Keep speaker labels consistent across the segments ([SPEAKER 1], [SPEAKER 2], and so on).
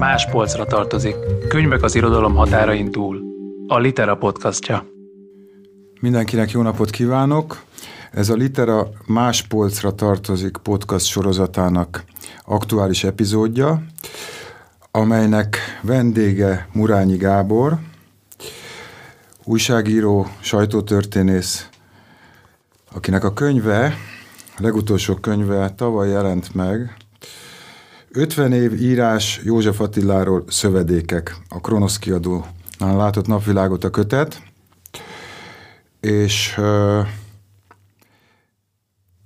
[SPEAKER 1] Más polcra tartozik. Könyvek az irodalom határain túl. A Litera podcastja.
[SPEAKER 2] Mindenkinek jó napot kívánok! Ez a Litera Más polcra tartozik podcast sorozatának aktuális epizódja, amelynek vendége Murányi Gábor, újságíró, sajtótörténész, akinek a könyve, a legutolsó könyve tavaly jelent meg, 50 év írás József Attiláról szövedékek, a Kronosz kiadónál látott napvilágot a kötet, és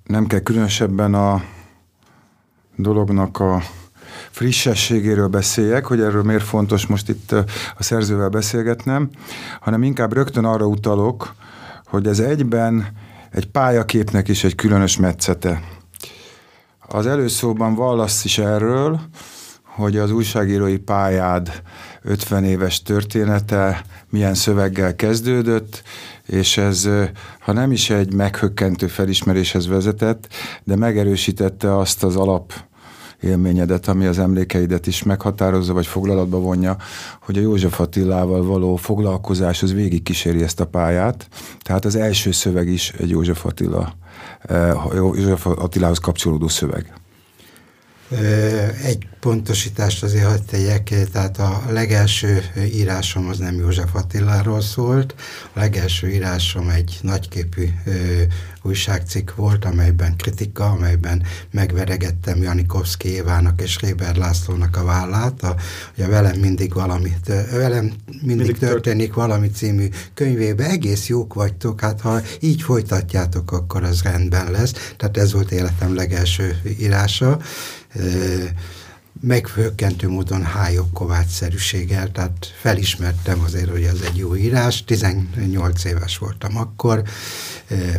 [SPEAKER 2] nem kell különösebben a dolognak a frissességéről beszéljek, hogy erről miért fontos most itt a szerzővel beszélgetnem, hanem inkább rögtön arra utalok, hogy ez egyben egy pályaképnek is egy különös metszete. Az előszóban vallasz is erről, hogy az újságírói pályád 50 éves története milyen szöveggel kezdődött, és ez, ha nem is egy meghökkentő felismeréshez vezetett, de megerősítette azt az alap élményedet, ami az emlékeidet is meghatározza, vagy foglalatba vonja, hogy a József Attilával való foglalkozás az végig kíséri ezt a pályát. Tehát az első szöveg is egy József Attila, József Attilához kapcsolódó szöveg.
[SPEAKER 3] Egy pontosítást azért hagyd tegyek, tehát a legelső írásom az nem József Attiláról szólt, a legelső írásom egy nagyképű újságcikk volt, amelyben kritika, amelyben megveregettem Janikovszki Évának és Réber Lászlónak a vállát, a, a velem mindig valamit, velem mindig, mindig történik tört. valami című könyvébe, egész jók vagytok, hát ha így folytatjátok, akkor az rendben lesz, tehát ez volt életem legelső írása, megfőkkentő módon hájok kovácsszerűséggel, tehát felismertem azért, hogy ez egy jó írás, 18 éves voltam akkor,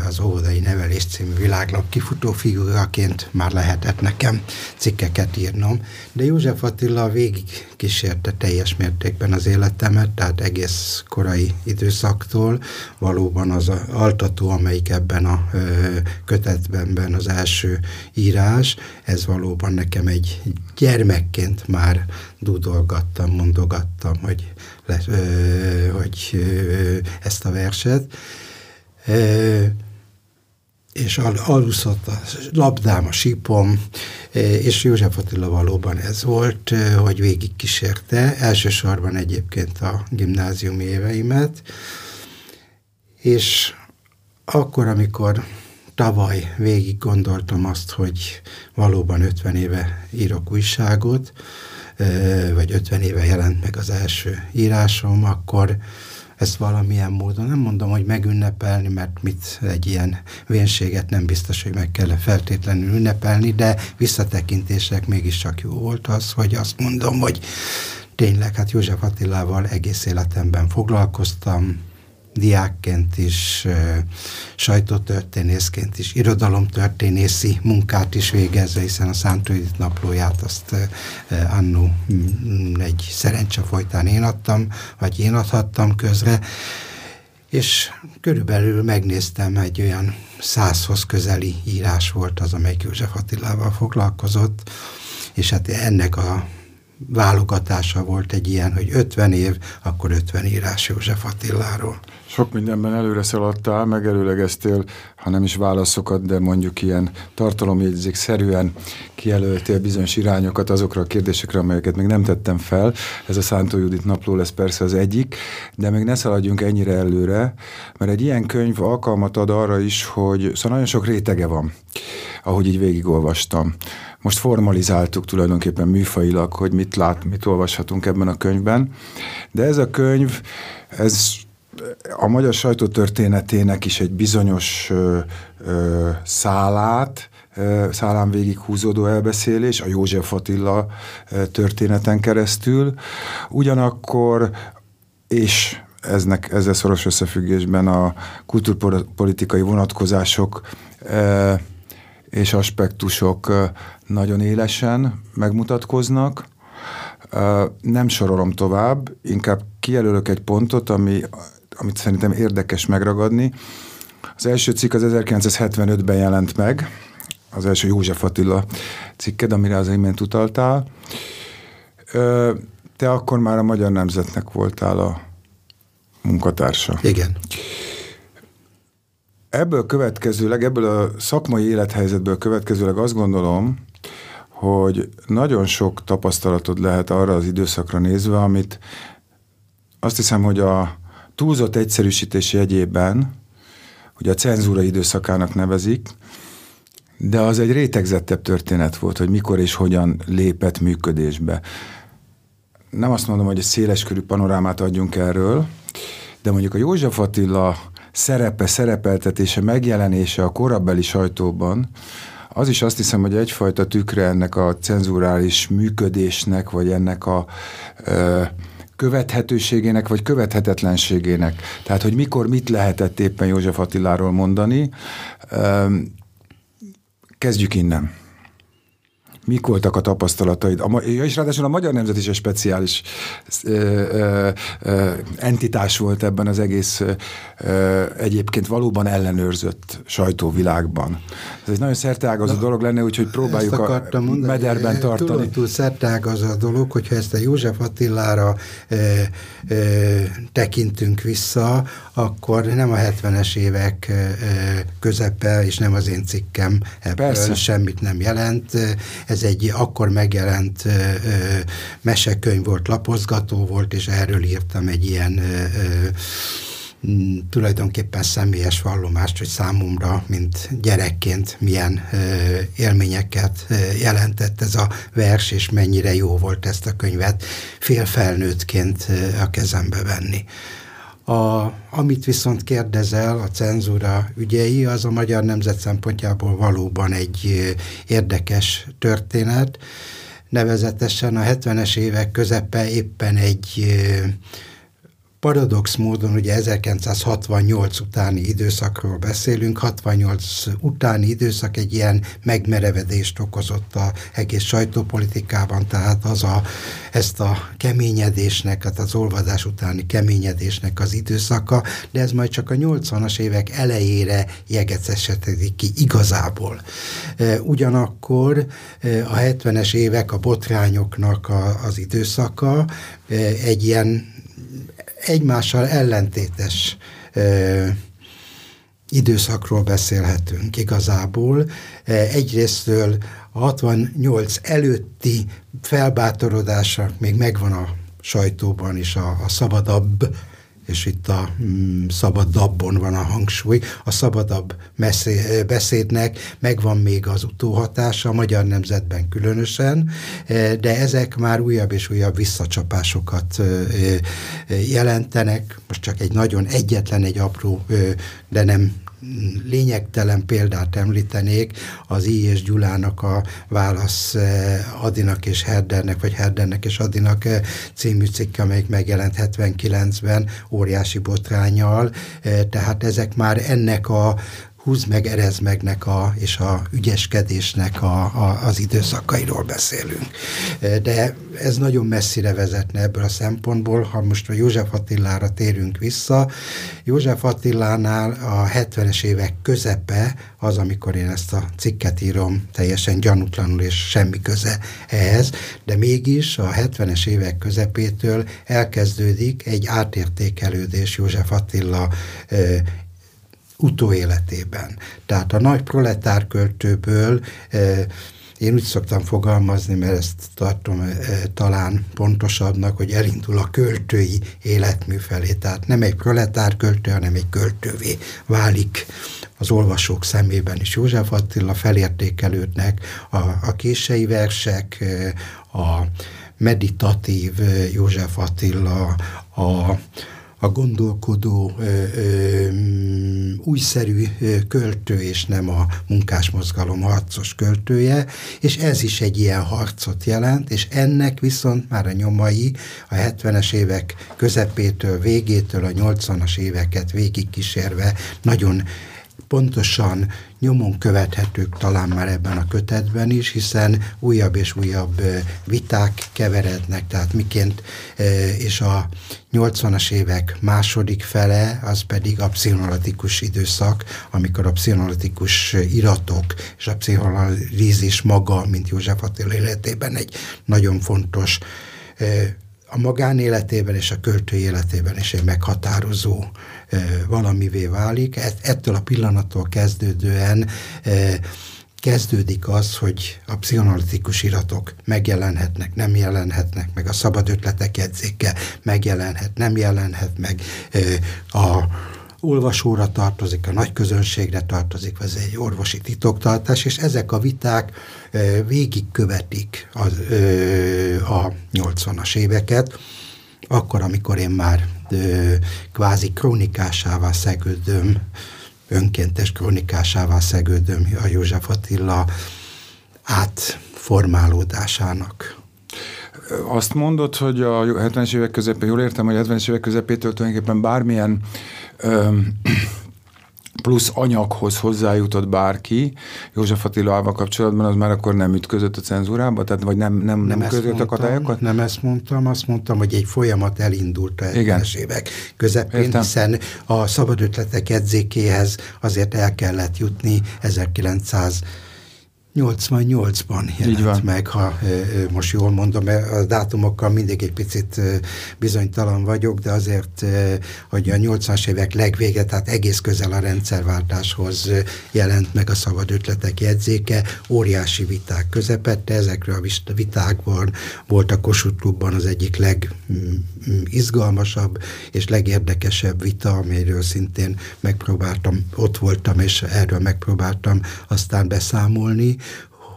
[SPEAKER 3] az óvodai nevelés című világlap kifutó figuraként már lehetett nekem cikkeket írnom, de József Attila végig kísérte teljes mértékben az életemet, tehát egész korai időszaktól. Valóban az altató, amelyik ebben a kötetben az első írás, ez valóban nekem egy gyermekként már dudolgattam, mondogattam, hogy, le, ö, hogy ö, ezt a verset és al aluszott a labdám, a sípom, és József Attila valóban ez volt, hogy végig kísérte, elsősorban egyébként a gimnáziumi éveimet, és akkor, amikor tavaly végig gondoltam azt, hogy valóban 50 éve írok újságot, vagy 50 éve jelent meg az első írásom, akkor ezt valamilyen módon, nem mondom, hogy megünnepelni, mert mit egy ilyen vénséget nem biztos, hogy meg kell feltétlenül ünnepelni, de visszatekintések mégiscsak jó volt az, hogy azt mondom, hogy tényleg, hát József Attilával egész életemben foglalkoztam, diákként is, sajtótörténészként is, irodalomtörténészi munkát is végezve, hiszen a Szántó naplóját azt annó mm, egy szerencse folytán én adtam, vagy én adhattam közre, és körülbelül megnéztem egy olyan százhoz közeli írás volt az, amelyik József Attilával foglalkozott, és hát ennek a válogatása volt egy ilyen, hogy 50 év, akkor 50 írás József Attiláról.
[SPEAKER 2] Sok mindenben előre szaladtál, megelőlegeztél, ha nem is válaszokat, de mondjuk ilyen tartalomjegyzék szerűen kijelöltél bizonyos irányokat azokra a kérdésekre, amelyeket még nem tettem fel. Ez a Szántó Judit napló lesz persze az egyik, de még ne szaladjunk ennyire előre, mert egy ilyen könyv alkalmat ad arra is, hogy szóval nagyon sok rétege van, ahogy így végigolvastam. Most formalizáltuk tulajdonképpen műfailag, hogy mit lát, mit olvashatunk ebben a könyvben, de ez a könyv, ez a magyar sajtó történetének is egy bizonyos ö, ö, szálát, szálán végig húzódó elbeszélés, a József Attila történeten keresztül. Ugyanakkor, és eznek, ezzel szoros összefüggésben a kulturpolitikai vonatkozások és aspektusok nagyon élesen megmutatkoznak. Nem sorolom tovább, inkább kijelölök egy pontot, ami amit szerintem érdekes megragadni. Az első cikk az 1975-ben jelent meg, az első József Attila cikked, amire az imént utaltál. te akkor már a Magyar Nemzetnek voltál a munkatársa.
[SPEAKER 3] Igen.
[SPEAKER 2] Ebből következőleg, ebből a szakmai élethelyzetből következőleg azt gondolom, hogy nagyon sok tapasztalatod lehet arra az időszakra nézve, amit azt hiszem, hogy a túlzott egyszerűsítés jegyében, hogy a cenzúra időszakának nevezik, de az egy rétegzettebb történet volt, hogy mikor és hogyan lépett működésbe. Nem azt mondom, hogy egy széleskörű panorámát adjunk erről, de mondjuk a József Attila szerepe, szerepeltetése, megjelenése a korabeli sajtóban, az is azt hiszem, hogy egyfajta tükre ennek a cenzurális működésnek, vagy ennek a ö, követhetőségének, vagy követhetetlenségének. Tehát, hogy mikor mit lehetett éppen József Attiláról mondani. Ö, kezdjük innen mik voltak a tapasztalataid? A, ja, és ráadásul a Magyar Nemzet is egy speciális ö, ö, ö, entitás volt ebben az egész ö, egyébként valóban ellenőrzött sajtóvilágban. Ez egy nagyon szerteágazó Na, dolog lenne, úgyhogy próbáljuk a mondani, mederben tartani.
[SPEAKER 3] Túl szerteágazó a dolog, hogyha ezt a József Attilára ö, ö, tekintünk vissza, akkor nem a 70-es évek ö, közepe, és nem az én cikkem ebből Persze. semmit nem jelent. Ez egy akkor megjelent mesekönyv volt, lapozgató volt, és erről írtam egy ilyen ö, ö, tulajdonképpen személyes vallomást, hogy számomra, mint gyerekként milyen élményeket ö, jelentett ez a vers, és mennyire jó volt ezt a könyvet félfelnőttként a kezembe venni. A, amit viszont kérdezel, a cenzúra ügyei, az a magyar nemzet szempontjából valóban egy érdekes történet. Nevezetesen a 70-es évek közepe éppen egy paradox módon ugye 1968 utáni időszakról beszélünk, 68 utáni időszak egy ilyen megmerevedést okozott a egész sajtópolitikában, tehát az a, ezt a keményedésnek, hát az olvadás utáni keményedésnek az időszaka, de ez majd csak a 80-as évek elejére jegecesetedik ki igazából. E, ugyanakkor e, a 70-es évek a botrányoknak a, az időszaka e, egy ilyen egymással ellentétes ö, időszakról beszélhetünk igazából. Egyrésztől a 68 előtti felbátorodásnak még megvan a sajtóban is a, a szabadabb és itt a mm, szabadabbon van a hangsúly, a szabadabb messzé, beszédnek megvan még az utóhatása, a magyar nemzetben különösen, e, de ezek már újabb és újabb visszacsapásokat e, e, jelentenek. Most csak egy nagyon egyetlen, egy apró, de nem lényegtelen példát említenék, az I. és Gyulának a válasz eh, Adinak és Herdernek, vagy Herdernek és Adinak eh, című cikke, amelyik megjelent 79-ben óriási botrányjal, eh, tehát ezek már ennek a húz meg, erez megnek a, és a ügyeskedésnek a, a, az időszakairól beszélünk. De ez nagyon messzire vezetne ebből a szempontból, ha most a József Attilára térünk vissza. József Attilánál a 70-es évek közepe az, amikor én ezt a cikket írom teljesen gyanútlanul és semmi köze ehhez, de mégis a 70-es évek közepétől elkezdődik egy átértékelődés József Attila utóéletében. Tehát a nagy proletár költőből e, én úgy szoktam fogalmazni, mert ezt tartom e, talán pontosabbnak, hogy elindul a költői életmű felé. Tehát nem egy proletár költő, hanem egy költővé válik az olvasók szemében is. József Attila felértékelődnek a, a kései versek, e, a meditatív József Attila, a a gondolkodó, ö, újszerű költő, és nem a munkásmozgalom harcos költője, és ez is egy ilyen harcot jelent, és ennek viszont már a nyomai a 70-es évek közepétől, végétől a 80-as éveket végigkísérve nagyon pontosan nyomon követhetők talán már ebben a kötetben is, hiszen újabb és újabb viták keverednek, tehát miként, és a 80-as évek második fele, az pedig a pszicholitikus időszak, amikor a pszicholitikus iratok és a pszicholízis maga, mint József Attila életében egy nagyon fontos a magánéletében és a költő életében is egy meghatározó valamivé válik. Ettől a pillanattól kezdődően kezdődik az, hogy a pszichoanalitikus iratok megjelenhetnek, nem jelenhetnek, meg a szabad ötletek jegyzéke megjelenhet, nem jelenhet meg, a olvasóra tartozik, a nagy közönségre tartozik, ez egy orvosi titoktartás, és ezek a viták végigkövetik a, a 80-as éveket, akkor, amikor én már kvázi krónikásává szegődöm önkéntes krónikásává szegődöm a József Attila átformálódásának.
[SPEAKER 2] Azt mondod, hogy a 70-es évek közepén, jól értem, hogy a 70-es évek közepétől tulajdonképpen bármilyen öm, plusz anyaghoz hozzájutott bárki József Attilával kapcsolatban, az már akkor nem ütközött a cenzúrába? Tehát vagy nem, nem, nem, nem között a katályokat?
[SPEAKER 3] Nem ezt mondtam, azt mondtam, hogy egy folyamat elindult a 70-es évek közepén, Értem. hiszen a szabad ötletek edzékéhez azért el kellett jutni 1900 88-ban jelent meg, ha most jól mondom, mert a dátumokkal mindig egy picit bizonytalan vagyok, de azért, hogy a 80-as évek legvége, tehát egész közel a rendszerváltáshoz jelent meg a szabad ötletek jegyzéke, óriási viták közepette, ezekről a vitákban volt a Kossuth Klubban az egyik legizgalmasabb és legérdekesebb vita, amiről szintén megpróbáltam, ott voltam, és erről megpróbáltam aztán beszámolni,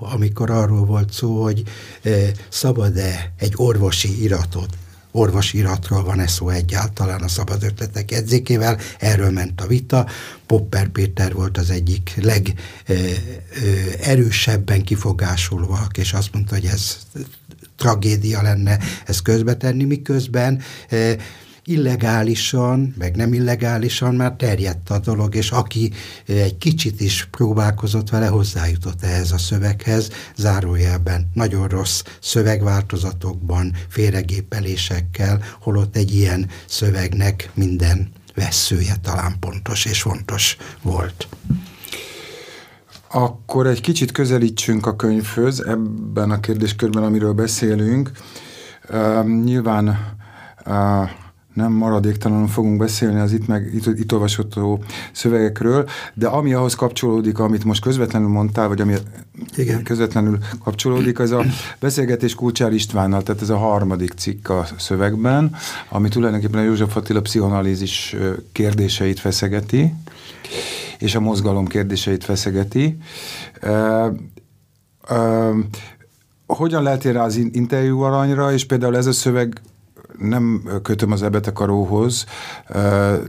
[SPEAKER 3] amikor arról volt szó, hogy eh, szabad-e egy orvosi iratot orvosi iratról van-e szó egyáltalán a szabad ötletek edzékével, erről ment a vita. Popper Péter volt az egyik legerősebben eh, eh, kifogásolva, és azt mondta, hogy ez tragédia lenne ezt közbetenni, miközben illegálisan, meg nem illegálisan már terjedt a dolog, és aki egy kicsit is próbálkozott vele, hozzájutott ehhez a szöveghez, zárójelben nagyon rossz szövegváltozatokban, félregépelésekkel, holott egy ilyen szövegnek minden veszője talán pontos és fontos volt.
[SPEAKER 2] Akkor egy kicsit közelítsünk a könyvhöz ebben a kérdéskörben, amiről beszélünk. Uh, nyilván uh, nem maradéktalanul fogunk beszélni az itt, meg, itt, itt olvasható szövegekről, de ami ahhoz kapcsolódik, amit most közvetlenül mondtál, vagy ami Igen. közvetlenül kapcsolódik, az a beszélgetés Kulcsár Istvánnal, tehát ez a harmadik cikk a szövegben, ami tulajdonképpen a József Attila pszichoanalízis kérdéseit feszegeti, és a mozgalom kérdéseit feszegeti. Uh, uh, hogyan lehet rá az interjú aranyra, és például ez a szöveg nem kötöm az ebetekaróhoz,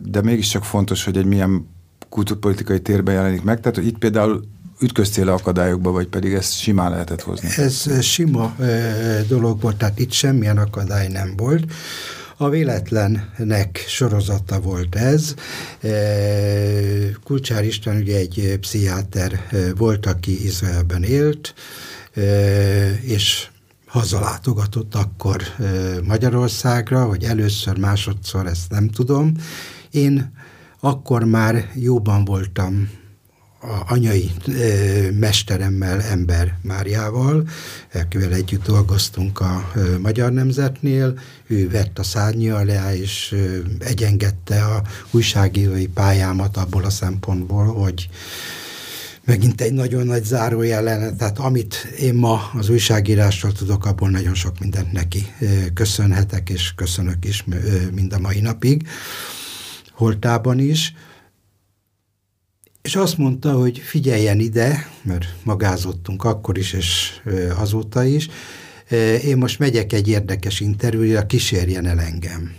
[SPEAKER 2] de mégiscsak fontos, hogy egy milyen kultúrpolitikai térben jelenik meg. Tehát, itt például ütköztél akadályokba, vagy pedig ezt simán lehetett hozni?
[SPEAKER 3] Ez sima dolog volt, tehát itt semmilyen akadály nem volt. A véletlennek sorozata volt ez. Kulcsár István ugye egy pszichiáter volt, aki Izraelben élt, és hazalátogatott akkor Magyarországra, vagy először, másodszor, ezt nem tudom. Én akkor már jóban voltam a anyai e, mesteremmel, Ember Máriával, akivel együtt dolgoztunk a e, Magyar Nemzetnél, ő vett a szárnyi alá, és e, egyengedte a újságírói pályámat abból a szempontból, hogy megint egy nagyon nagy zárójel tehát amit én ma az újságírásról tudok, abból nagyon sok mindent neki köszönhetek, és köszönök is mind a mai napig, holtában is. És azt mondta, hogy figyeljen ide, mert magázottunk akkor is, és azóta is, én most megyek egy érdekes interjúra, kísérjen el engem.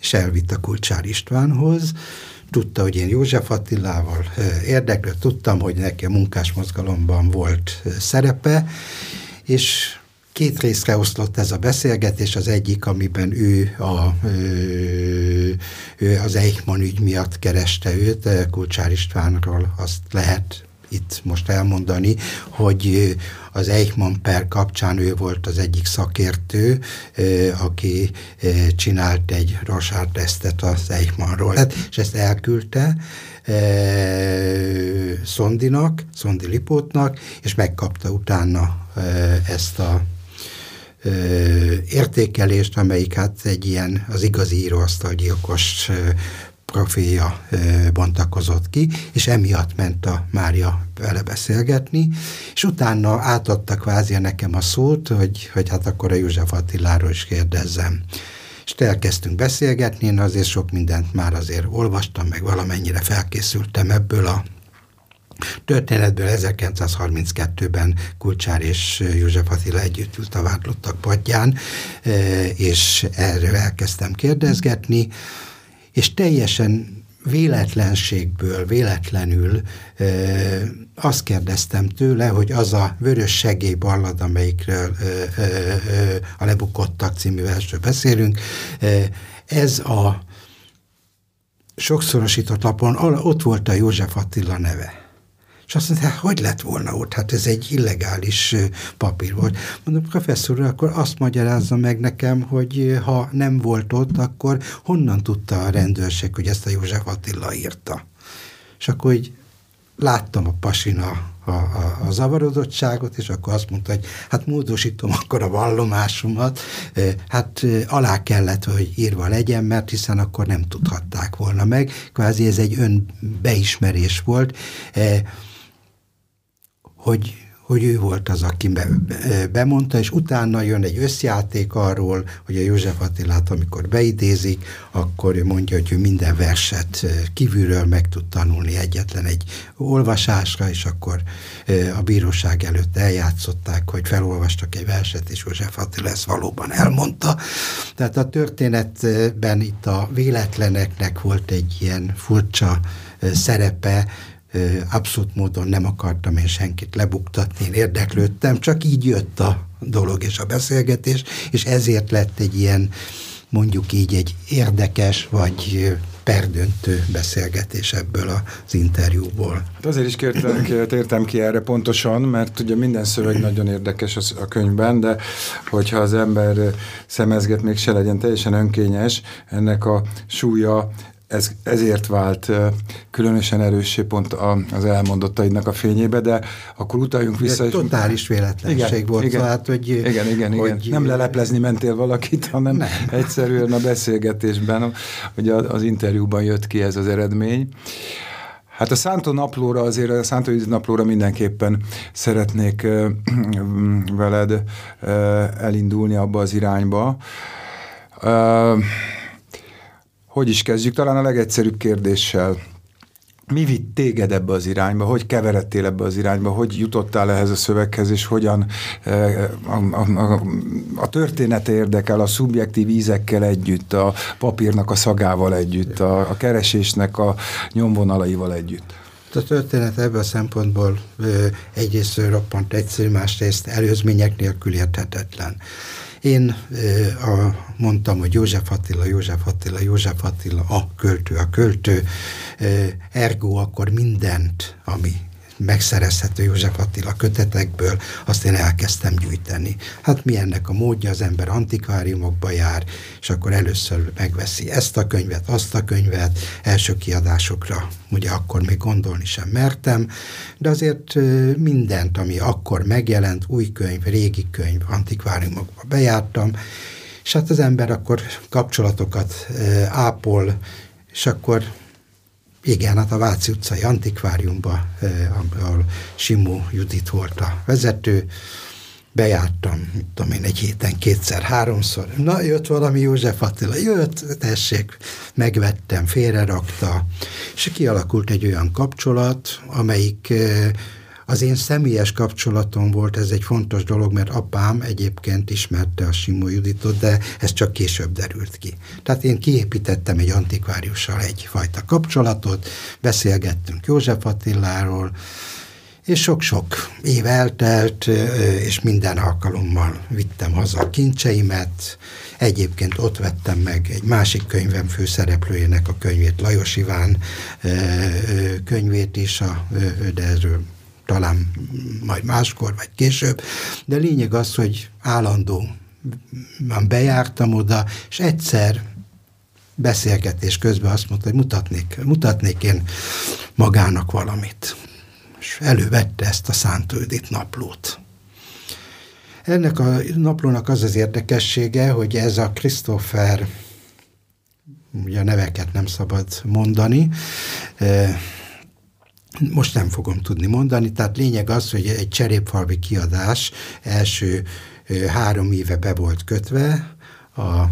[SPEAKER 3] És elvitt a Kulcsár Istvánhoz, tudta, hogy én József Attilával érdeklődött, tudtam, hogy neki a munkásmozgalomban volt szerepe, és két részre oszlott ez a beszélgetés, az egyik, amiben ő, a, ő az Eichmann ügy miatt kereste őt, Kulcsár Istvánról azt lehet itt most elmondani, hogy az Eichmann per kapcsán ő volt az egyik szakértő, aki csinált egy Rorschach tesztet az Eichmannról, hát, és ezt elküldte Szondinak, Szondi Lipótnak, és megkapta utána ezt a értékelést, amelyik hát egy ilyen az igazi íróasztalgyilkos profilja bontakozott ki, és emiatt ment a Mária vele beszélgetni, és utána átadta kvázi nekem a szót, hogy, hogy hát akkor a József Attiláról is kérdezzem. És elkezdtünk beszélgetni, én azért sok mindent már azért olvastam, meg valamennyire felkészültem ebből a történetből 1932-ben Kulcsár és József Attila együtt ült a vádlottak padján, és erről elkezdtem kérdezgetni, és teljesen véletlenségből, véletlenül e, azt kérdeztem tőle, hogy az a vörös segély ballad, amelyikről e, e, a Lebukottak című versről beszélünk, e, ez a sokszorosított lapon, ott volt a József Attila neve. És azt mondta, hát hogy lett volna ott? Hát ez egy illegális papír volt. Mondom, professzor, akkor azt magyarázza meg nekem, hogy ha nem volt ott, akkor honnan tudta a rendőrség, hogy ezt a József Attila írta? És akkor így láttam a pasina a, a, a zavarodottságot, és akkor azt mondta, hogy hát módosítom akkor a vallomásomat, hát alá kellett, hogy írva legyen, mert hiszen akkor nem tudhatták volna meg. Kvázi ez egy önbeismerés volt hogy, hogy ő volt az, aki be, bemondta, és utána jön egy összjáték arról, hogy a József Attilát, amikor beidézik, akkor ő mondja, hogy ő minden verset kívülről meg tud tanulni egyetlen egy olvasásra, és akkor a bíróság előtt eljátszották, hogy felolvastak egy verset, és József Attila ezt valóban elmondta. Tehát a történetben itt a véletleneknek volt egy ilyen furcsa szerepe, abszolút módon nem akartam én senkit lebuktatni, én érdeklődtem, csak így jött a dolog és a beszélgetés, és ezért lett egy ilyen, mondjuk így egy érdekes, vagy perdöntő beszélgetés ebből az interjúból.
[SPEAKER 2] Hát azért is kértem, kértem ki erre pontosan, mert ugye minden szöveg nagyon érdekes a könyvben, de hogyha az ember szemezget, még se legyen teljesen önkényes, ennek a súlya ez, ezért vált különösen erőssé pont az elmondottaidnak a fényébe, de akkor utaljunk vissza.
[SPEAKER 3] Ez totális véletlenség igen, volt.
[SPEAKER 2] Igen,
[SPEAKER 3] hát, hogy,
[SPEAKER 2] igen, igen, hogy, igen. Nem leleplezni mentél valakit, hanem nem. egyszerűen a beszélgetésben, hogy az interjúban jött ki ez az eredmény. Hát a Szántó naplóra azért, a Szántó naplóra mindenképpen szeretnék veled elindulni abba az irányba. Hogy is kezdjük? Talán a legegyszerűbb kérdéssel. Mi vitt téged ebbe az irányba? Hogy keveredtél ebbe az irányba? Hogy jutottál ehhez a szöveghez, és hogyan eh, a, a, a, a története érdekel a szubjektív ízekkel együtt, a papírnak a szagával együtt, a, a keresésnek a nyomvonalaival együtt?
[SPEAKER 3] A történet ebből a szempontból egyrészt roppant egyszerű, másrészt előzmények nélkül érthetetlen. Én a, mondtam, hogy József Attila, József Attila, József Attila, a költő, a költő, ergo akkor mindent, ami megszerezhető József Attila kötetekből, azt én elkezdtem gyűjteni. Hát mi ennek a módja, az ember antikváriumokba jár, és akkor először megveszi ezt a könyvet, azt a könyvet, első kiadásokra, ugye akkor még gondolni sem mertem, de azért mindent, ami akkor megjelent, új könyv, régi könyv, antikváriumokba bejártam, és hát az ember akkor kapcsolatokat ápol, és akkor igen, hát a Váci utcai antikváriumban, eh, ahol Simó Judit volt a vezető, bejártam, tudom én, egy héten kétszer-háromszor. Na, jött valami József Attila, jött, tessék, megvettem, félrerakta, és kialakult egy olyan kapcsolat, amelyik az én személyes kapcsolatom volt, ez egy fontos dolog, mert apám egyébként ismerte a Simó Juditot, de ez csak később derült ki. Tehát én kiépítettem egy antikváriussal egyfajta kapcsolatot, beszélgettünk József Attiláról, és sok-sok év eltelt, és minden alkalommal vittem haza a kincseimet. Egyébként ott vettem meg egy másik könyvem főszereplőjének a könyvét, Lajos Iván könyvét is, de erről talán majd máskor, vagy később, de lényeg az, hogy állandó bejártam oda, és egyszer beszélgetés közben azt mondta, hogy mutatnék, mutatnék én magának valamit. És elővette ezt a Szántődit naplót. Ennek a naplónak az az érdekessége, hogy ez a Christopher, ugye a neveket nem szabad mondani, most nem fogom tudni mondani, tehát lényeg az, hogy egy cserépfalvi kiadás első három éve be volt kötve, a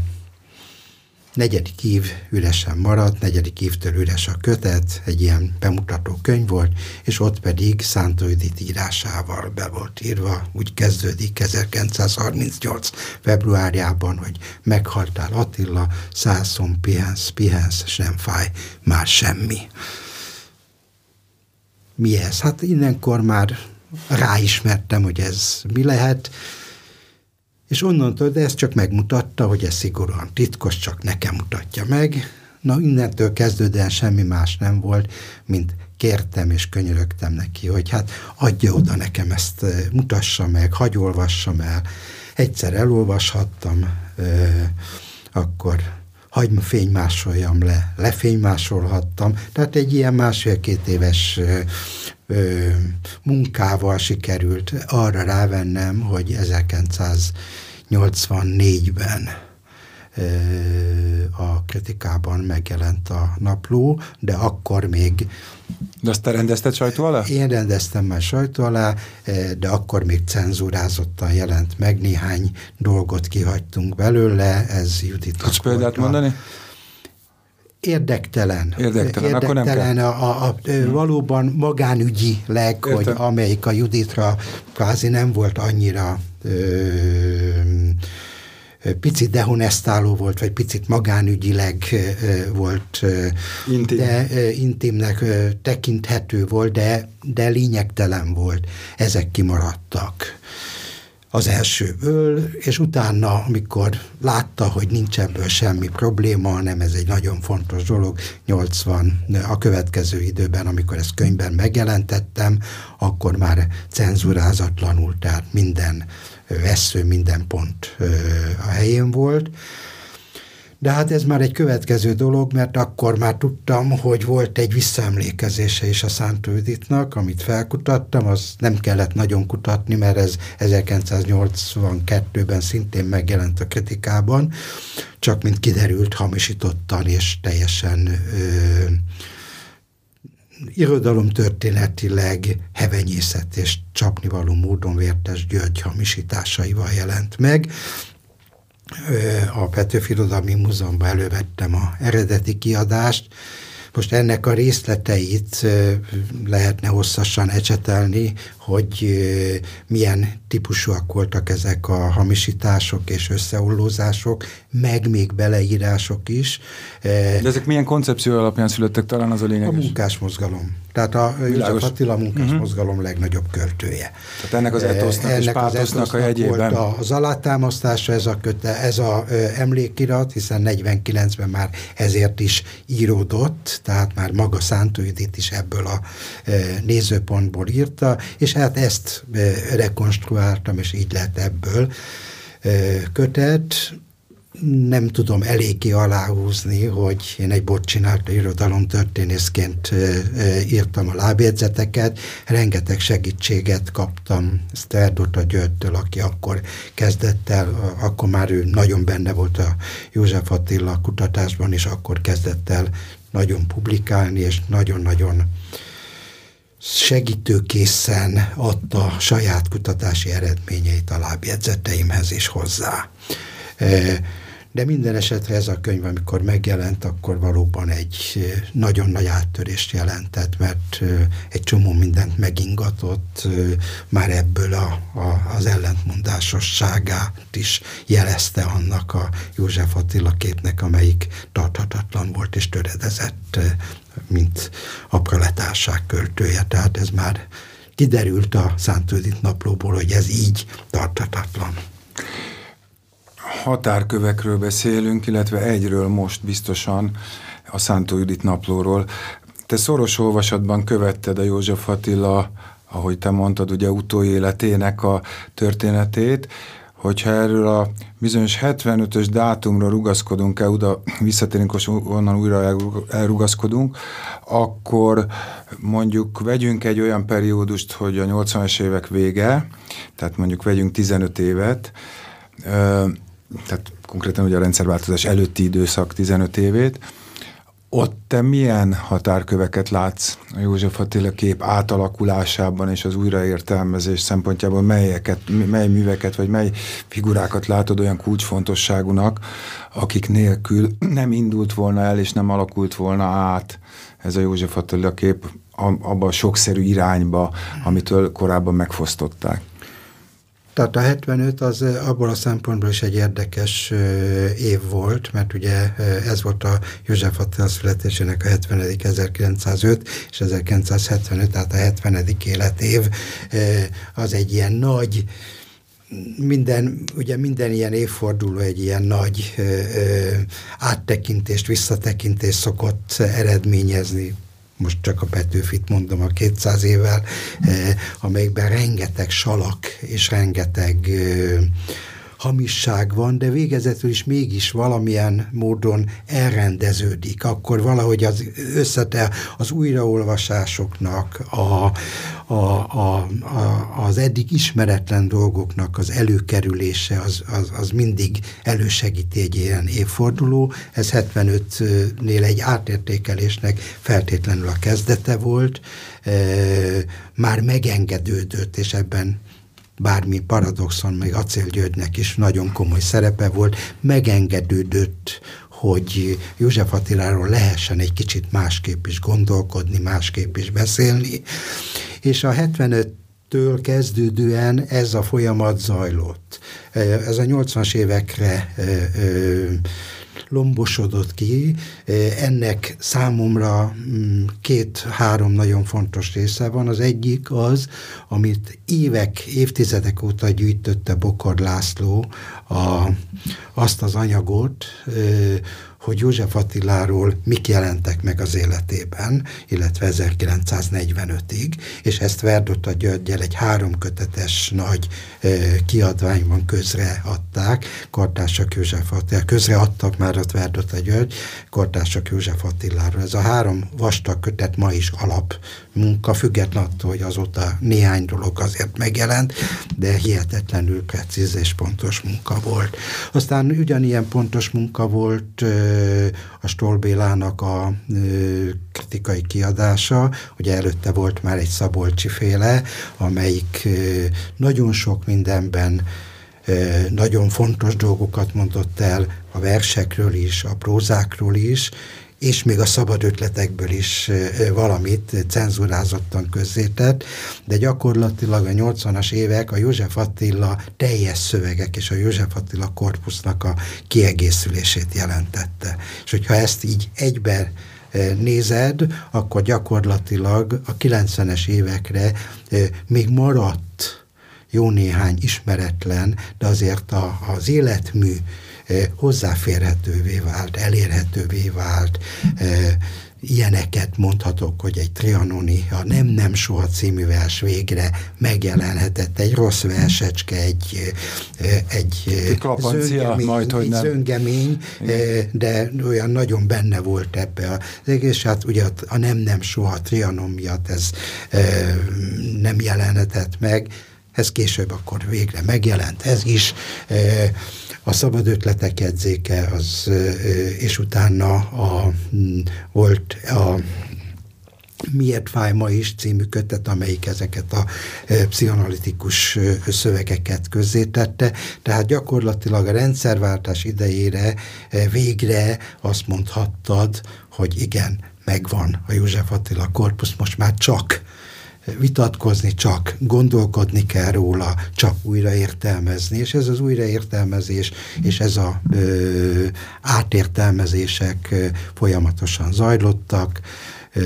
[SPEAKER 3] negyedik ív üresen maradt, negyedik évtől üres a kötet, egy ilyen bemutató könyv volt, és ott pedig Szántó Judit írásával be volt írva, úgy kezdődik 1938. februárjában, hogy meghaltál Attila, szászom, pihensz, pihensz, és nem fáj már semmi. Mi ez? Hát innenkor már ráismertem, hogy ez mi lehet, és onnantól, de ez csak megmutatta, hogy ez szigorúan titkos, csak nekem mutatja meg. Na, innentől kezdődően semmi más nem volt, mint kértem és könyörögtem neki, hogy hát adja oda nekem ezt, mutassa meg, hagy olvassam el. Egyszer elolvashattam, akkor hagyj fénymásoljam le, lefénymásolhattam. Tehát egy ilyen másfél-két éves ö, munkával sikerült arra rávennem, hogy 1984-ben a kritikában megjelent a napló, de akkor még...
[SPEAKER 2] De azt te rendezted sajtó alá?
[SPEAKER 3] Én rendeztem már sajtó alá, de akkor még cenzúrázottan jelent meg, néhány dolgot kihagytunk belőle, ez Judit.
[SPEAKER 2] Tudsz példát mondani?
[SPEAKER 3] Érdektelen.
[SPEAKER 2] Érdektelen, Érdektelen akkor nem kell.
[SPEAKER 3] A, a, a, hmm. valóban magánügyileg, Értem. hogy amelyik a Juditra kvázi nem volt annyira ö, picit dehonestáló volt, vagy picit magánügyileg volt, Intim. de intimnek tekinthető volt, de, de lényegtelen volt. Ezek kimaradtak az elsőből, és utána, amikor látta, hogy nincs ebből semmi probléma, hanem ez egy nagyon fontos dolog, 80 a következő időben, amikor ezt könyvben megjelentettem, akkor már cenzurázatlanul, tehát minden vesző, minden pont a helyén volt. De hát ez már egy következő dolog, mert akkor már tudtam, hogy volt egy visszaemlékezése is a Szántó Juditnak, amit felkutattam, az nem kellett nagyon kutatni, mert ez 1982-ben szintén megjelent a kritikában, csak mint kiderült, hamisítottan és teljesen ö, irodalomtörténetileg hevenyészet és csapnivaló módon vértes György hamisításaival jelent meg. A Petőfi Irodalmi Múzeumban elővettem a eredeti kiadást, most ennek a részleteit lehetne hosszasan ecsetelni, hogy milyen típusúak voltak ezek a hamisítások és összeollózások, meg még beleírások is.
[SPEAKER 2] De ezek milyen koncepció alapján születtek talán az a lényeges?
[SPEAKER 3] A munkásmozgalom. Tehát a József Attila munkásmozgalom uh-huh. legnagyobb költője.
[SPEAKER 2] Tehát ennek az etosznak ennek és pátosznak a jegyében.
[SPEAKER 3] Volt az alátámasztása ez a, köte, ez a ö, emlékirat, hiszen 49-ben már ezért is íródott, tehát már maga Szántó Judit is ebből a ö, nézőpontból írta, és hát ezt ö, rekonstruáltam, és így lett ebből ö, kötet. Nem tudom eléggé aláhúzni, hogy én egy bot csinálta irodalom történészként írtam a lábjegyzeteket, rengeteg segítséget kaptam Szterdota Györgytől, aki akkor kezdett el, akkor már ő nagyon benne volt a József Attila kutatásban, és akkor kezdett el nagyon publikálni, és nagyon-nagyon segítőkészen adta saját kutatási eredményeit a lábjegyzeteimhez is hozzá. De minden esetre ez a könyv, amikor megjelent, akkor valóban egy nagyon nagy áttörést jelentett, mert egy csomó mindent megingatott, már ebből a, a, az ellentmondásosságát is jelezte annak a József Attila képnek, amelyik tarthatatlan volt és töredezett, mint a proletárság költője. Tehát ez már kiderült a Szántődit naplóból, hogy ez így tarthatatlan
[SPEAKER 2] határkövekről beszélünk, illetve egyről most biztosan, a Szántó Judit naplóról. Te szoros olvasatban követted a József Attila, ahogy te mondtad, ugye utóéletének a történetét. Hogyha erről a bizonyos 75-ös dátumra rugaszkodunk-e, oda visszatérünk, és onnan újra elrugaszkodunk, akkor mondjuk vegyünk egy olyan periódust, hogy a 80-es évek vége, tehát mondjuk vegyünk 15 évet, tehát konkrétan ugye a rendszerváltozás előtti időszak 15 évét, ott te milyen határköveket látsz a József Attila kép átalakulásában és az újraértelmezés szempontjából, melyeket, mely műveket vagy mely figurákat látod olyan kulcsfontosságúnak, akik nélkül nem indult volna el és nem alakult volna át ez a József Attila kép abba a sokszerű irányba, amitől korábban megfosztották?
[SPEAKER 3] Tehát a 75 az abból a szempontból is egy érdekes év volt, mert ugye ez volt a József Attila születésének a 70. 1905 és 1975, tehát a 70. életév az egy ilyen nagy minden, ugye minden ilyen évforduló egy ilyen nagy áttekintést, visszatekintést szokott eredményezni most csak a Petőfit mondom a 200 évvel, eh, amelyikben rengeteg salak és rengeteg eh, hamisság van, de végezetül is mégis valamilyen módon elrendeződik. Akkor valahogy az összete az újraolvasásoknak, a, a, a, a, az eddig ismeretlen dolgoknak az előkerülése az, az, az mindig elősegíti egy ilyen évforduló. Ez 75-nél egy átértékelésnek feltétlenül a kezdete volt, már megengedődött, és ebben bármi paradoxon, meg Acél Györgynek is nagyon komoly szerepe volt, megengedődött, hogy József Attiláról lehessen egy kicsit másképp is gondolkodni, másképp is beszélni, és a 75 től kezdődően ez a folyamat zajlott. Ez a 80-as évekre lombosodott ki. Ennek számomra mm, két-három nagyon fontos része van. Az egyik az, amit évek, évtizedek óta gyűjtötte Bokor László, a, azt az anyagot, hogy József Attiláról mik jelentek meg az életében, illetve 1945-ig, és ezt Verdota Györgyel egy háromkötetes nagy kiadványban közreadták, Kortársak József Attila, közreadtak már a Verdota György, Kortársak József Attiláról. Ez a három vastag kötet ma is alap munka, független attól, hogy azóta néhány dolog azért megjelent, de hihetetlenül precíz és pontos munka volt. Aztán ugyanilyen pontos munka volt a Stolbélának a kritikai kiadása, ugye előtte volt már egy Szabolcsi féle, amelyik nagyon sok mindenben nagyon fontos dolgokat mondott el a versekről is, a prózákról is, és még a szabad ötletekből is valamit cenzurázottan közzétett, de gyakorlatilag a 80-as évek a József Attila teljes szövegek és a József Attila korpusznak a kiegészülését jelentette. És hogyha ezt így egyben nézed, akkor gyakorlatilag a 90-es évekre még maradt jó néhány ismeretlen, de azért a, az életmű hozzáférhetővé vált, elérhetővé vált, ilyeneket mondhatok, hogy egy Trianoni, a Nem Nem Soha című vers végre megjelenhetett, egy rossz versecske, egy, egy, zöngemény, majd, hogy nem. zöngemény de olyan nagyon benne volt ebbe az egész, hát ugye a Nem Nem Soha Trianon miatt ez nem jelenhetett meg, ez később akkor végre megjelent, ez is a szabad ötletek edzéke, az, és utána a, volt a Miért fáj ma is című kötet, amelyik ezeket a pszichoanalitikus szövegeket közzétette. Tehát gyakorlatilag a rendszerváltás idejére végre azt mondhattad, hogy igen, megvan a József Attila korpusz, most már csak vitatkozni csak, gondolkodni kell róla, csak újraértelmezni, és ez az újraértelmezés és ez a ö, átértelmezések ö, folyamatosan zajlottak, ö,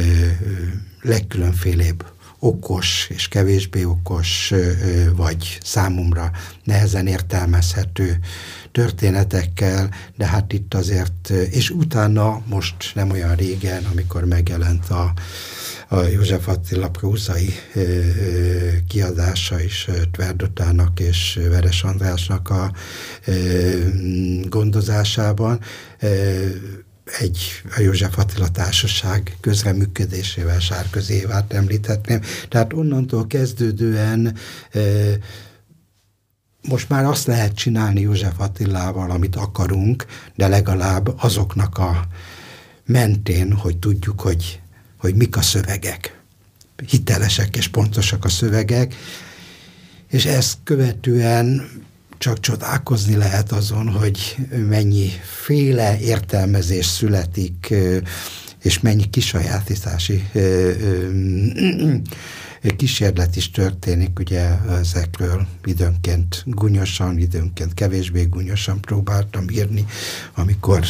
[SPEAKER 3] legkülönfélébb okos és kevésbé okos, vagy számomra nehezen értelmezhető történetekkel, de hát itt azért, és utána most nem olyan régen, amikor megjelent a a József Attila prózai kiadása is Tverdotának és Veres Andrásnak a gondozásában egy a József Attila Társaság közreműködésével Sárközi Évát említhetném. Tehát onnantól kezdődően most már azt lehet csinálni József Attilával, amit akarunk, de legalább azoknak a mentén, hogy tudjuk, hogy, hogy mik a szövegek. Hitelesek és pontosak a szövegek, és ezt követően csak csodálkozni lehet azon, hogy mennyi féle értelmezés születik, és mennyi kisajátítási kísérlet is történik, ugye ezekről. Időnként gunyosan, időnként kevésbé gunyosan próbáltam írni, amikor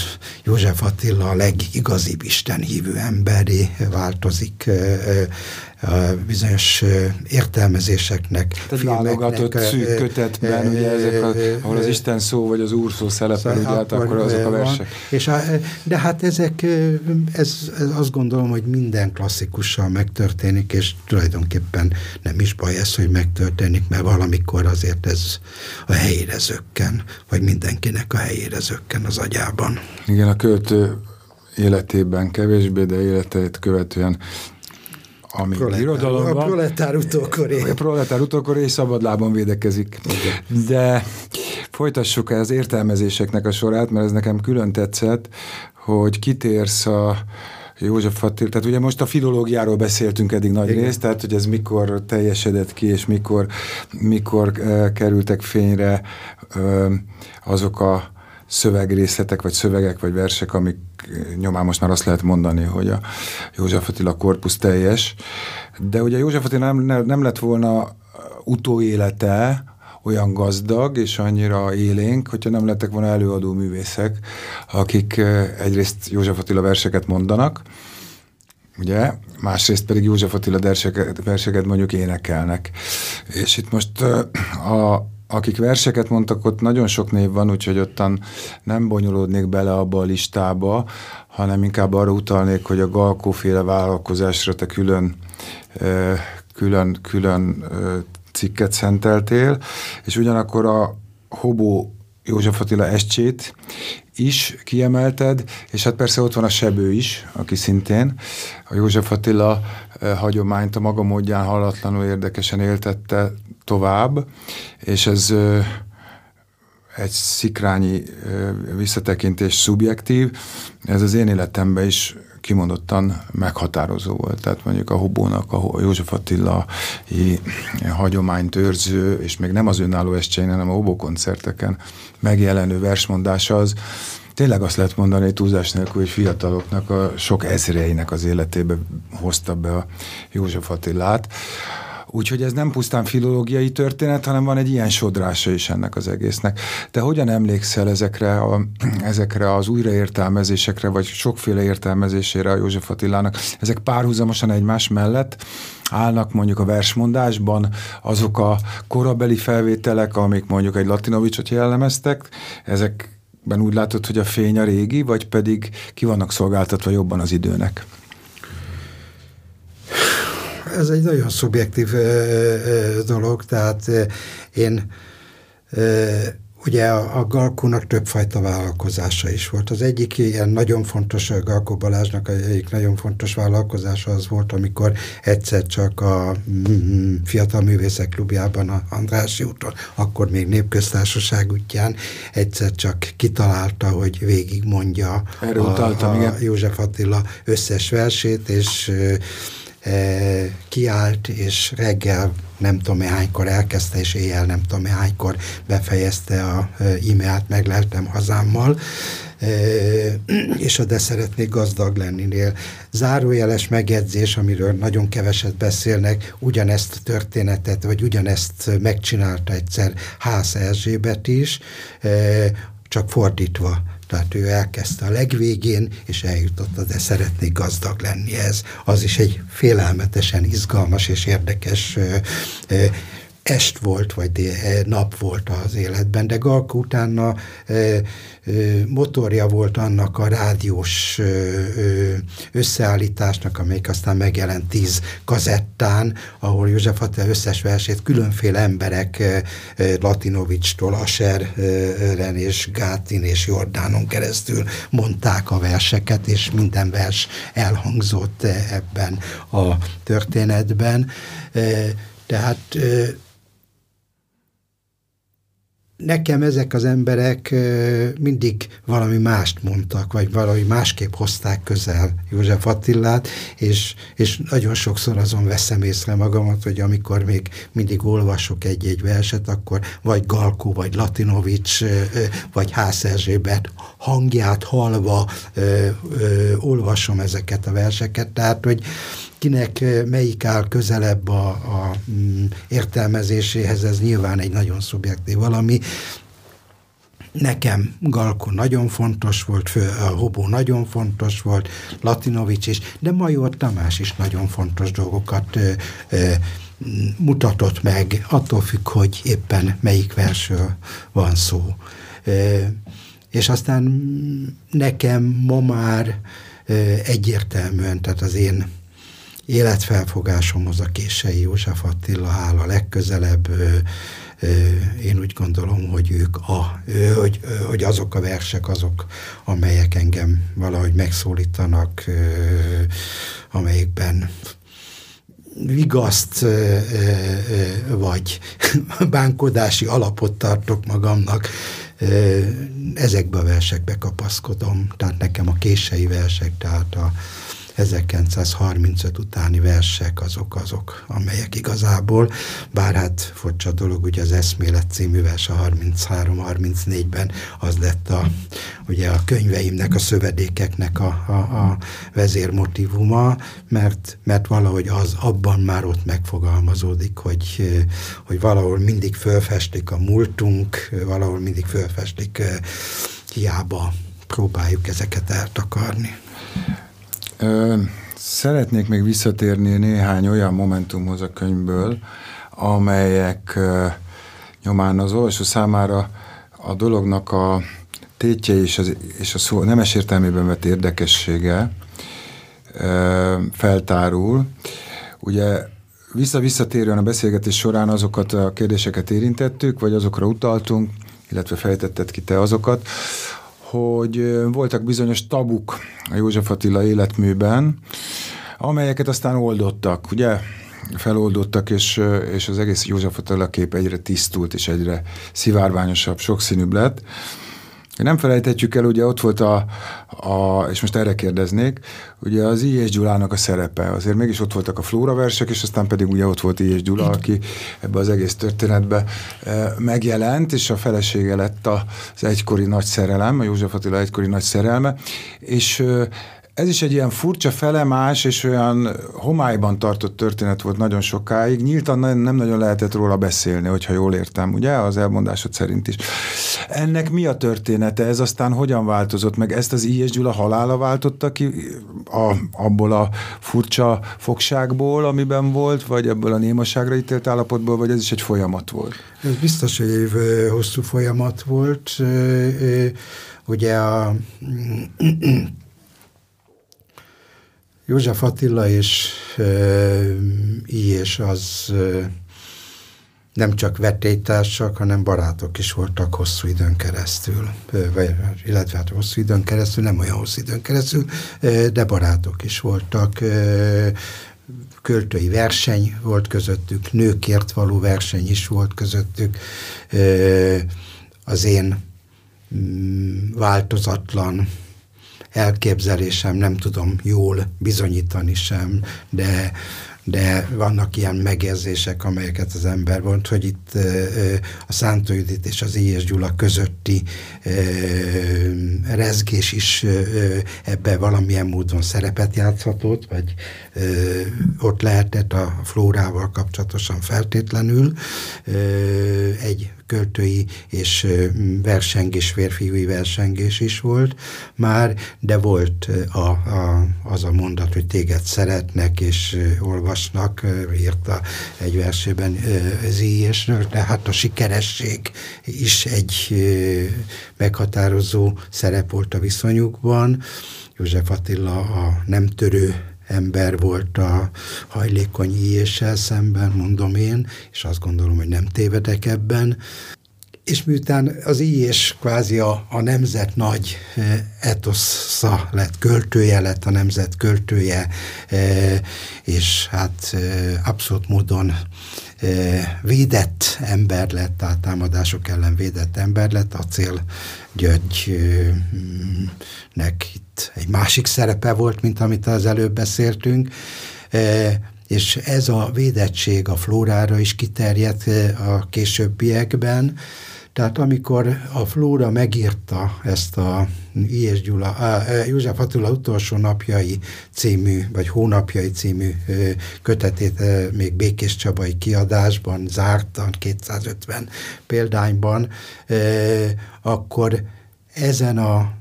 [SPEAKER 3] József Attila a legigazibb Isten hívő emberé változik bizonyos értelmezéseknek.
[SPEAKER 2] Tehát válogatott szűk kötetben, ugye ezek, a, ahol az Isten szó vagy az Úr szó szerepel, ugye, hát akkor azok a versek.
[SPEAKER 3] És a, de hát ezek, ez, ez azt gondolom, hogy minden klasszikussal megtörténik, és tulajdonképpen nem is baj ez, hogy megtörténik, mert valamikor azért ez a helyére zökken, vagy mindenkinek a helyére zökken az agyában.
[SPEAKER 2] Igen, a költő életében kevésbé, de életeit követően ami proletár, irodalomban...
[SPEAKER 3] A proletár utókoré.
[SPEAKER 2] A proletár utókoré és szabadlában védekezik. Igen. De folytassuk az értelmezéseknek a sorát, mert ez nekem külön tetszett, hogy kitérsz a József Attila, tehát ugye most a filológiáról beszéltünk eddig nagy Igen. részt, tehát hogy ez mikor teljesedett ki, és mikor, mikor uh, kerültek fényre uh, azok a szövegrészletek, vagy szövegek, vagy versek, amik nyomán most már azt lehet mondani, hogy a József Attila korpusz teljes. De ugye József Attila nem, nem lett volna utóélete olyan gazdag és annyira élénk, hogyha nem lettek volna előadó művészek, akik egyrészt József Attila verseket mondanak, ugye, másrészt pedig József Attila verseket, verseket mondjuk énekelnek. És itt most a, akik verseket mondtak, ott nagyon sok név van, úgyhogy ottan nem bonyolódnék bele abba a listába, hanem inkább arra utalnék, hogy a Galkóféle vállalkozásra te külön, külön, külön cikket szenteltél, és ugyanakkor a Hobó József Attila escsét is kiemelted, és hát persze ott van a Sebő is, aki szintén. A József Attila hagyományt a maga módján hallatlanul érdekesen éltette tovább, és ez egy szikrányi visszatekintés szubjektív, ez az én életemben is kimondottan meghatározó volt. Tehát mondjuk a Hobónak, a József Attila hagyományt őrző, és még nem az önálló estjén, hanem a Hobó koncerteken megjelenő versmondása az, tényleg azt lehet mondani, hogy túlzás nélkül, hogy fiataloknak a sok ezreinek az életébe hozta be a József Attilát. Úgyhogy ez nem pusztán filológiai történet, hanem van egy ilyen sodrása is ennek az egésznek. Te hogyan emlékszel ezekre, a, ezekre az újraértelmezésekre, vagy sokféle értelmezésére a József Attilának? Ezek párhuzamosan egymás mellett állnak mondjuk a versmondásban azok a korabeli felvételek, amik mondjuk egy Latinovicsot jellemeztek, ezekben úgy látod, hogy a fény a régi, vagy pedig ki vannak szolgáltatva jobban az időnek?
[SPEAKER 3] Ez egy nagyon szubjektív dolog, tehát én Ugye a, a Galkónak többfajta vállalkozása is volt. Az egyik ilyen nagyon fontos, Galkó Balázsnak egyik nagyon fontos vállalkozása az volt, amikor egyszer csak a mm, Fiatal Művészek Klubjában, a Andrássy úton, akkor még népköztársaság útján egyszer csak kitalálta, hogy végig mondja
[SPEAKER 2] a, a
[SPEAKER 3] József Attila összes versét, és kiállt, és reggel nem tudom hánykor elkezdte, és éjjel nem tudom hánykor befejezte a e, e-mailt, megleltem hazámmal, e, és a De szeretnék gazdag lenni-nél. Zárójeles megjegyzés, amiről nagyon keveset beszélnek, ugyanezt a történetet, vagy ugyanezt megcsinálta egyszer Ház Erzsébet is, csak fordítva tehát ő elkezdte a legvégén, és eljutott, de szeretnék gazdag lenni ez. Az is egy félelmetesen izgalmas és érdekes ö, ö, est volt, vagy nap volt az életben, de Galko utána motorja volt annak a rádiós összeállításnak, amelyik aztán megjelent tíz kazettán, ahol József Attila összes versét különféle emberek Latinovicstól, Aseren és Gátin és Jordánon keresztül mondták a verseket, és minden vers elhangzott ebben a történetben. Tehát nekem ezek az emberek mindig valami mást mondtak, vagy valami másképp hozták közel József Attilát, és, és nagyon sokszor azon veszem észre magamat, hogy amikor még mindig olvasok egy-egy verset, akkor vagy Galkó, vagy Latinovics, vagy Hász Erzsébet hangját hallva olvasom ezeket a verseket, tehát, hogy kinek melyik áll közelebb a, a mm, értelmezéséhez, ez nyilván egy nagyon szubjektív valami. Nekem Galko nagyon fontos volt, fő, a Hobó nagyon fontos volt, Latinovics is, de Major Tamás is nagyon fontos dolgokat ö, ö, mutatott meg, attól függ, hogy éppen melyik versről van szó. Ö, és aztán nekem ma már egyértelműen, tehát az én életfelfogásomhoz a Kései József Attila áll a legközelebb. Én úgy gondolom, hogy ők a, hogy, hogy azok a versek azok, amelyek engem valahogy megszólítanak, amelyekben vigaszt vagy bánkodási alapot tartok magamnak, ezekbe a versekbe kapaszkodom. Tehát nekem a kései versek, tehát a, 1935 utáni versek azok azok, amelyek igazából, bár hát furcsa dolog, ugye az Eszmélet című vers a 33-34-ben az lett a, ugye a könyveimnek, a szövedékeknek a, a, a vezérmotívuma, mert, mert valahogy az abban már ott megfogalmazódik, hogy, hogy valahol mindig fölfestik a múltunk, valahol mindig fölfestik hiába próbáljuk ezeket eltakarni.
[SPEAKER 2] Szeretnék még visszatérni néhány olyan momentumhoz a könyvből, amelyek nyomán az olvasó számára a dolognak a tétje és, az, és a szó nemes értelmében vett érdekessége feltárul. Ugye vissza-visszatérően a beszélgetés során azokat a kérdéseket érintettük, vagy azokra utaltunk, illetve fejtetted ki te azokat, hogy voltak bizonyos tabuk a József Attila életműben, amelyeket aztán oldottak, ugye? feloldottak, és, és az egész József Attila kép egyre tisztult, és egyre szivárványosabb, sokszínűbb lett. Nem felejthetjük el, ugye ott volt a, a és most erre kérdeznék, ugye az I. és Gyulának a szerepe. Azért mégis ott voltak a Flóra versek, és aztán pedig ugye ott volt I. és Gyula, aki ebbe az egész történetbe e, megjelent, és a felesége lett az egykori nagy szerelem, a József Attila egykori nagy szerelme, és ez is egy ilyen furcsa felemás és olyan homályban tartott történet volt nagyon sokáig. Nyíltan nem nagyon lehetett róla beszélni, hogyha jól értem, ugye, az elmondásod szerint is. Ennek mi a története? Ez aztán hogyan változott meg? Ezt az I.S. Gyula halála váltotta ki a, abból a furcsa fogságból, amiben volt, vagy ebből a némaságra ítélt állapotból, vagy ez is egy folyamat volt?
[SPEAKER 3] Ez biztos, hogy egy hosszú folyamat volt. Ugye a József Attila és I és az nem csak vetélytársak, hanem barátok is voltak hosszú időn keresztül, vagy, illetve hát hosszú időn keresztül, nem olyan hosszú időn keresztül, de barátok is voltak. Költői verseny volt közöttük, nőkért való verseny is volt közöttük. Az én mm, változatlan elképzelésem, nem tudom jól bizonyítani sem, de de vannak ilyen megérzések, amelyeket az ember vont, hogy itt a Szántó Judit és az I.S. Gyula közötti rezgés is ebbe valamilyen módon szerepet játszhatott, vagy ott lehetett a flórával kapcsolatosan feltétlenül egy költői és versengés, férfiúi versengés is volt már, de volt a, a, az a mondat, hogy téged szeretnek és olvasnak, írta egy versében Zíjesről, de hát a sikeresség is egy meghatározó szerep volt a viszonyukban. József Attila a nem törő ember volt a hajlékony íjéssel szemben, mondom én, és azt gondolom, hogy nem tévedek ebben. És miután az íjés kvázi a, a nemzet nagy eh, etosza lett, költője lett a nemzet költője, eh, és hát eh, abszolút módon védett ember lett, tehát támadások ellen védett ember lett, a cél Györgynek itt egy másik szerepe volt, mint amit az előbb beszéltünk, és ez a védettség a flórára is kiterjedt a későbbiekben, tehát amikor a Flóra megírta ezt a I.S. Gyula, á, József Attila utolsó napjai című, vagy hónapjai című kötetét még Békés Csabai kiadásban, zártan, 250 példányban, akkor ezen a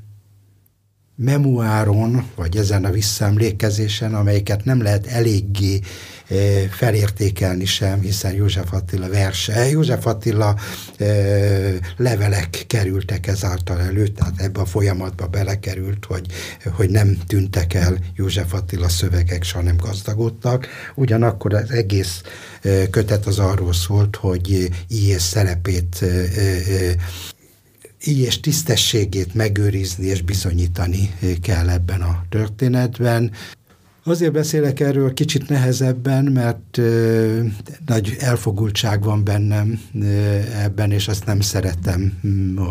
[SPEAKER 3] memoáron, vagy ezen a visszaemlékezésen, amelyeket nem lehet eléggé felértékelni sem, hiszen József Attila verse, József Attila levelek kerültek ezáltal elő, tehát ebbe a folyamatba belekerült, hogy, hogy nem tűntek el József Attila szövegek, se nem gazdagodtak. Ugyanakkor az egész kötet az arról szólt, hogy ilyen szerepét és tisztességét megőrizni és bizonyítani kell ebben a történetben. Azért beszélek erről kicsit nehezebben, mert ö, nagy elfogultság van bennem ö, ebben, és azt nem szeretem,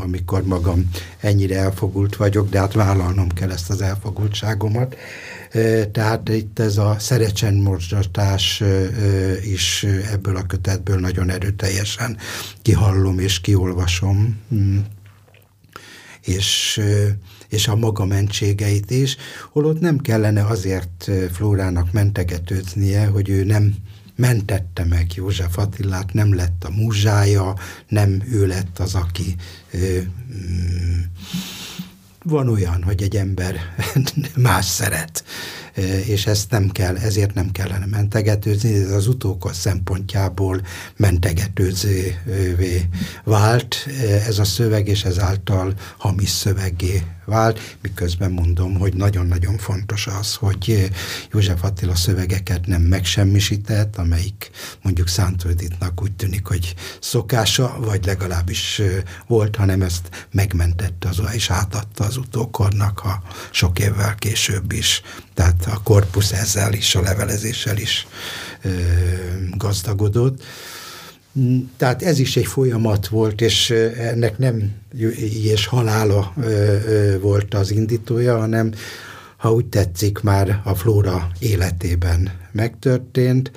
[SPEAKER 3] amikor magam ennyire elfogult vagyok, de hát vállalnom kell ezt az elfogultságomat. Ö, tehát itt ez a szerecsenmorzsatás is ebből a kötetből nagyon erőteljesen kihallom és kiolvasom és, és a maga mentségeit is, holott nem kellene azért Flórának mentegetőznie, hogy ő nem mentette meg József Attilát, nem lett a múzsája, nem ő lett az, aki ö, mm, van olyan, hogy egy ember más szeret, és ezt nem kell, ezért nem kellene mentegetőzni, ez az utókor szempontjából mentegetőzővé vált ez a szöveg, és ezáltal hamis szöveggé vált, miközben mondom, hogy nagyon-nagyon fontos az, hogy József Attila szövegeket nem megsemmisített, amelyik mondjuk Szántölditnak úgy tűnik, hogy szokása, vagy legalábbis volt, hanem ezt megmentette az, és átadta az utókornak, ha sok évvel később is. Tehát a korpusz ezzel is, a levelezéssel is ö, gazdagodott. Tehát ez is egy folyamat volt, és ennek nem és halála volt az indítója, hanem ha úgy tetszik, már a flóra életében megtörtént,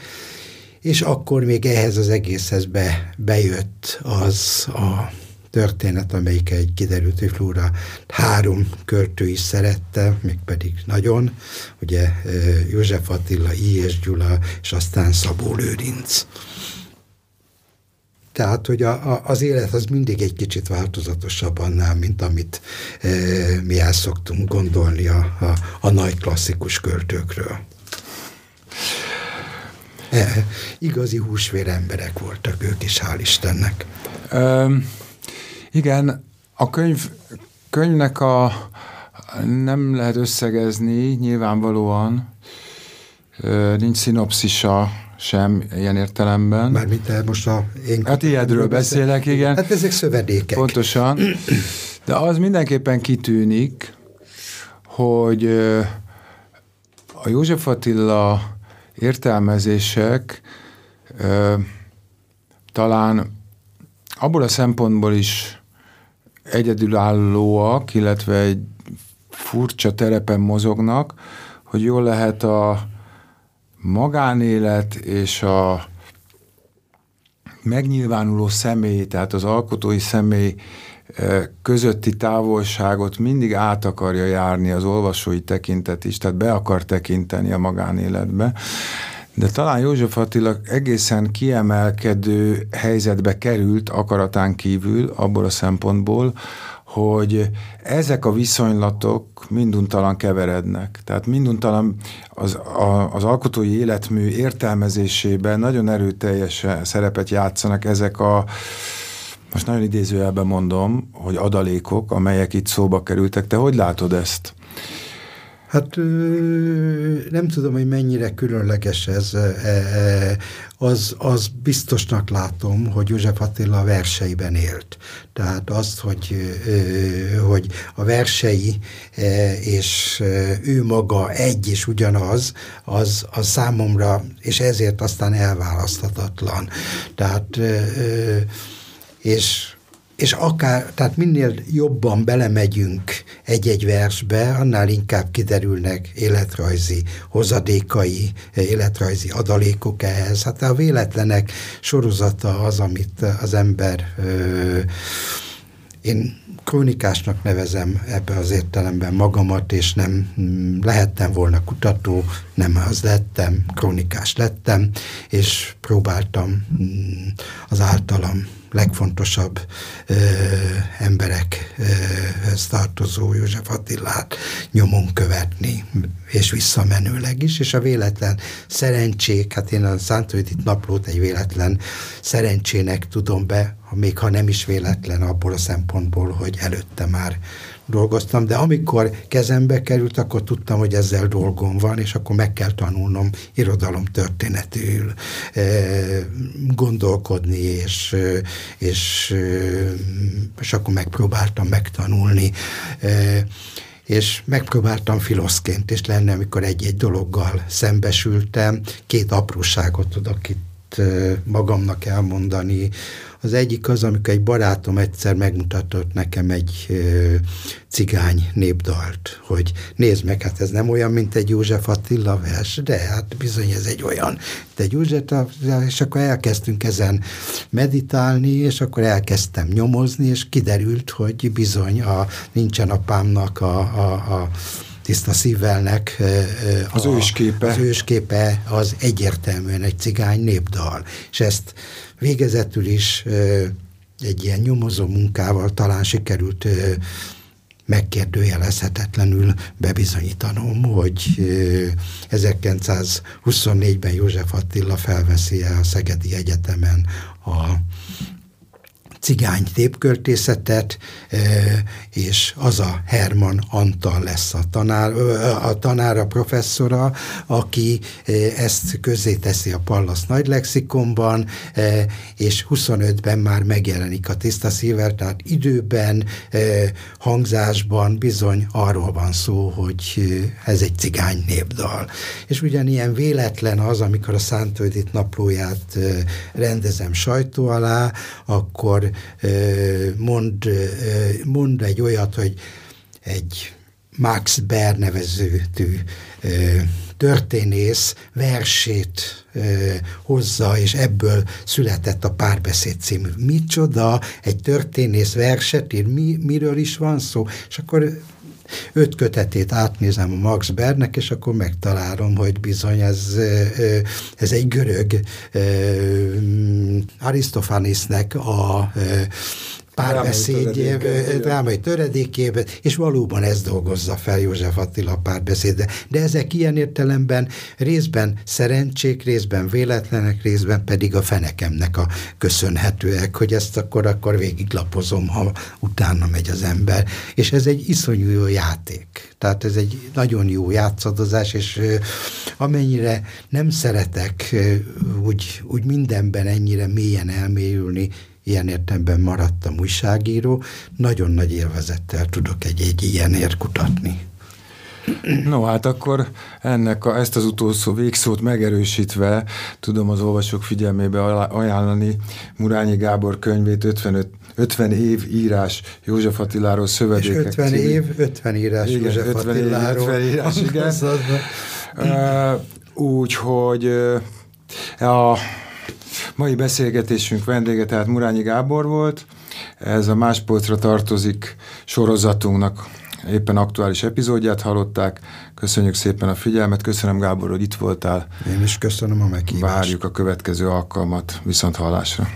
[SPEAKER 3] és akkor még ehhez az egészhez be, bejött az a történet, amelyik egy kiderült, hogy Flóra három költő is szerette, mégpedig nagyon, ugye József Attila, I. Gyula, és aztán Szabó Lőrinc. Tehát, hogy a, a, az élet az mindig egy kicsit változatosabb annál, mint amit e, mi el szoktunk gondolni a, a, a nagy klasszikus költőkről. E, igazi húsvér emberek voltak ők is, hál' Istennek.
[SPEAKER 2] Um, igen, a könyv, könyvnek a nem lehet összegezni, nyilvánvalóan nincs szinopszisa, sem ilyen értelemben.
[SPEAKER 3] Mármint te most a...
[SPEAKER 2] Én hát ilyedről beszélek, igen.
[SPEAKER 3] Hát ezek szövedékek.
[SPEAKER 2] Pontosan. De az mindenképpen kitűnik, hogy a József Attila értelmezések talán abból a szempontból is egyedülállóak, illetve egy furcsa terepen mozognak, hogy jól lehet a magánélet és a megnyilvánuló személy, tehát az alkotói személy eh, közötti távolságot mindig át akarja járni az olvasói tekintet is, tehát be akar tekinteni a magánéletbe. De talán József Attila egészen kiemelkedő helyzetbe került akaratán kívül abból a szempontból, hogy ezek a viszonylatok minduntalan keverednek. Tehát minduntalan az, a, az alkotói életmű értelmezésében nagyon erőteljes szerepet játszanak ezek a most nagyon idézőjelben mondom, hogy adalékok, amelyek itt szóba kerültek. Te hogy látod ezt?
[SPEAKER 3] Hát nem tudom, hogy mennyire különleges ez. E, e, az, az biztosnak látom, hogy József Attila a verseiben élt. Tehát azt, hogy, hogy a versei e, és ő maga egy és ugyanaz, az, az számomra, és ezért aztán elválaszthatatlan. Tehát és és akár, tehát minél jobban belemegyünk egy-egy versbe, annál inkább kiderülnek életrajzi hozadékai, életrajzi adalékok ehhez. Hát a véletlenek sorozata az, amit az ember ö, én krónikásnak nevezem ebbe az értelemben magamat, és nem lehettem volna kutató, nem az lettem, krónikás lettem, és próbáltam az általam legfontosabb ö, emberekhez tartozó József Attilát nyomon követni, és visszamenőleg is, és a véletlen szerencsék, hát én a Szántóidit naplót egy véletlen szerencsének tudom be, még ha nem is véletlen abból a szempontból, hogy előtte már dolgoztam, de amikor kezembe került, akkor tudtam, hogy ezzel dolgom van, és akkor meg kell tanulnom irodalom történetül gondolkodni, és, és, és akkor megpróbáltam megtanulni és megpróbáltam filoszként is lenni, amikor egy-egy dologgal szembesültem. Két apróságot tudok itt magamnak elmondani. Az egyik az, amikor egy barátom egyszer megmutatott nekem egy cigány népdalt, hogy nézd meg, hát ez nem olyan, mint egy József Attila vers, de hát bizony ez egy olyan, mint egy József, és akkor elkezdtünk ezen meditálni, és akkor elkezdtem nyomozni, és kiderült, hogy bizony a nincsen apámnak a, a, a tiszta szívvelnek
[SPEAKER 2] az a, ősképe.
[SPEAKER 3] Az ősképe az egyértelműen egy cigány népdal. És ezt végezetül is egy ilyen nyomozó munkával talán sikerült megkérdőjelezhetetlenül bebizonyítanom, hogy 1924-ben József Attila felveszi a Szegedi Egyetemen a cigány tépköltészetet, és az a Herman Antal lesz a tanár, a tanára, professzora, aki ezt teszi a Pallas nagy lexikonban, és 25-ben már megjelenik a tiszta szívvel, tehát időben, hangzásban bizony arról van szó, hogy ez egy cigány népdal. És ugyanilyen véletlen az, amikor a Szántöldit naplóját rendezem sajtó alá, akkor mond, mond egy olyat, hogy egy Max Ber nevezőtű történész versét hozza, és ebből született a Párbeszéd című. Micsoda, egy történész verset ír, mi, miről is van szó? És akkor öt kötetét átnézem a Max Bernek, és akkor megtalálom, hogy bizony ez, ez egy görög Arisztofanisnek a párbeszédjében, drámai töredékében, és valóban ez dolgozza fel József Attila párbeszédbe. De ezek ilyen értelemben részben szerencsék, részben véletlenek, részben pedig a fenekemnek a köszönhetőek, hogy ezt akkor, akkor végiglapozom, ha utána megy az ember. És ez egy iszonyú jó játék. Tehát ez egy nagyon jó játszadozás, és amennyire nem szeretek úgy, úgy mindenben ennyire mélyen elmélyülni, ilyen értemben maradtam újságíró, nagyon nagy élvezettel tudok egy-egy ilyenért kutatni.
[SPEAKER 2] No, hát akkor ennek a, ezt az utolsó végszót megerősítve tudom az olvasók figyelmébe ajánlani Murányi Gábor könyvét 55 50 év írás József Attiláról szövedékek.
[SPEAKER 3] És 50 című. év, 50 írás igen, József 50 Attiláról.
[SPEAKER 2] Év, 50 írás, igen. Úgyhogy a Mai beszélgetésünk vendége tehát Murányi Gábor volt, ez a Máspolcra tartozik sorozatunknak éppen aktuális epizódját hallották. Köszönjük szépen a figyelmet, köszönöm Gábor, hogy itt voltál.
[SPEAKER 3] Én is köszönöm a meghívást.
[SPEAKER 2] Várjuk a következő alkalmat, viszont hallásra.